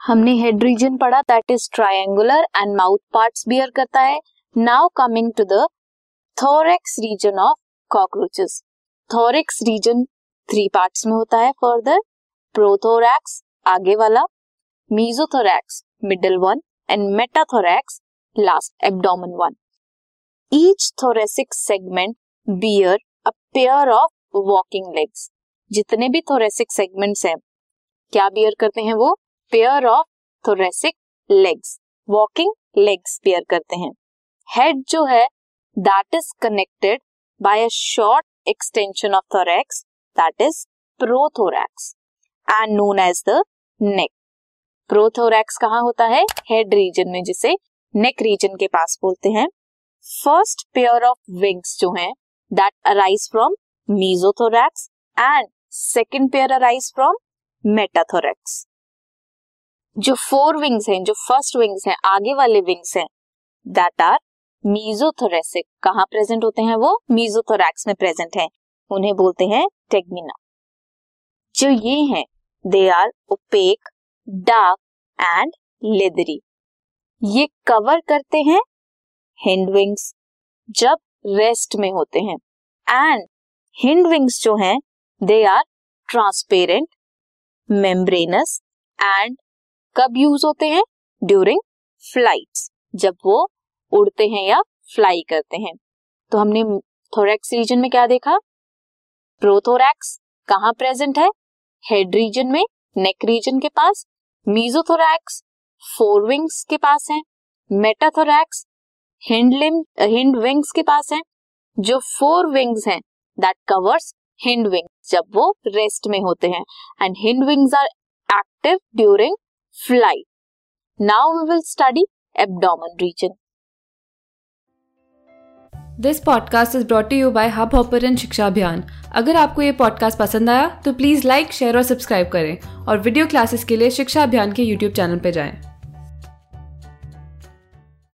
हमने head region पढ़ा that is triangular and mouth parts bear करता है। Now coming to the thorax region of cockroaches thorax region three parts में होता है फर्दर प्रोथोरैक्स आगे वाला mesothorax middle one and metathorax last abdomen one each thoracic segment bear a pair of walking legs जितने भी thoracic segments हैं, क्या beer करते हैं वो? Pair of thoracic legs walking legs pair करते हैं। हेड जो है that is connected by a short extension of thorax that is prothorax and known as the neck prothorax कहाँ होता है? हेड रीजन में, जिसे नेक रीजन के पास बोलते हैं। फ़र्स्ट पेयर ऑफ़ विंग्स जो हैं that arise from mesothorax and second pair arise from metathorax जो फोर विंग्स हैं, जो फ़र्स्ट विंग्स हैं, आगे वाले विंग्स हैं दैट आर मीजोथोरेसिक कहाँ प्रेजेंट होते हैं वो? मीजोथोरैक्स में प्रेजेंट हैं। उन्हें बोलते हैं टेगमिना जो ये हैं they are opaque dark and leathery ये कवर करते हैं हिंड विंग्स जब रेस्ट में होते हैं। एंड हिंड विंग्स जो हैं they are transparent membranous and कब यूज़ होते हैं? ड्यूरिंग फ़्लाइट जब वो उड़ते हैं या फ्लाई करते हैं। तो हमने थोरेक्स रीजन में क्या देखा? प्रोथोरैक्स कहाँ प्रेजेंट है? हेड रीजन में नेक रीजन के पास। मीजोथोरैक्स फोर विंग्स के पास है। मेटाथोरैक्स हिंड हिंड विंग्स के पास है। जो फोर विंग्स हैं दैट कवर्स हिंड विंग जब वो रेस्ट में होते हैं। And hind wings are active during flight now we will study abdomen region this podcast is brought you by Hubhopper Shiksha Abhiyan अगर आपको ये पॉडकास्ट पसंद आया तो प्लीज़ लाइक शेयर और सब्सक्राइब करें और वीडियो क्लासेस के लिए शिक्षा अभियान के यूट्यूब चैनल पर जाएँ।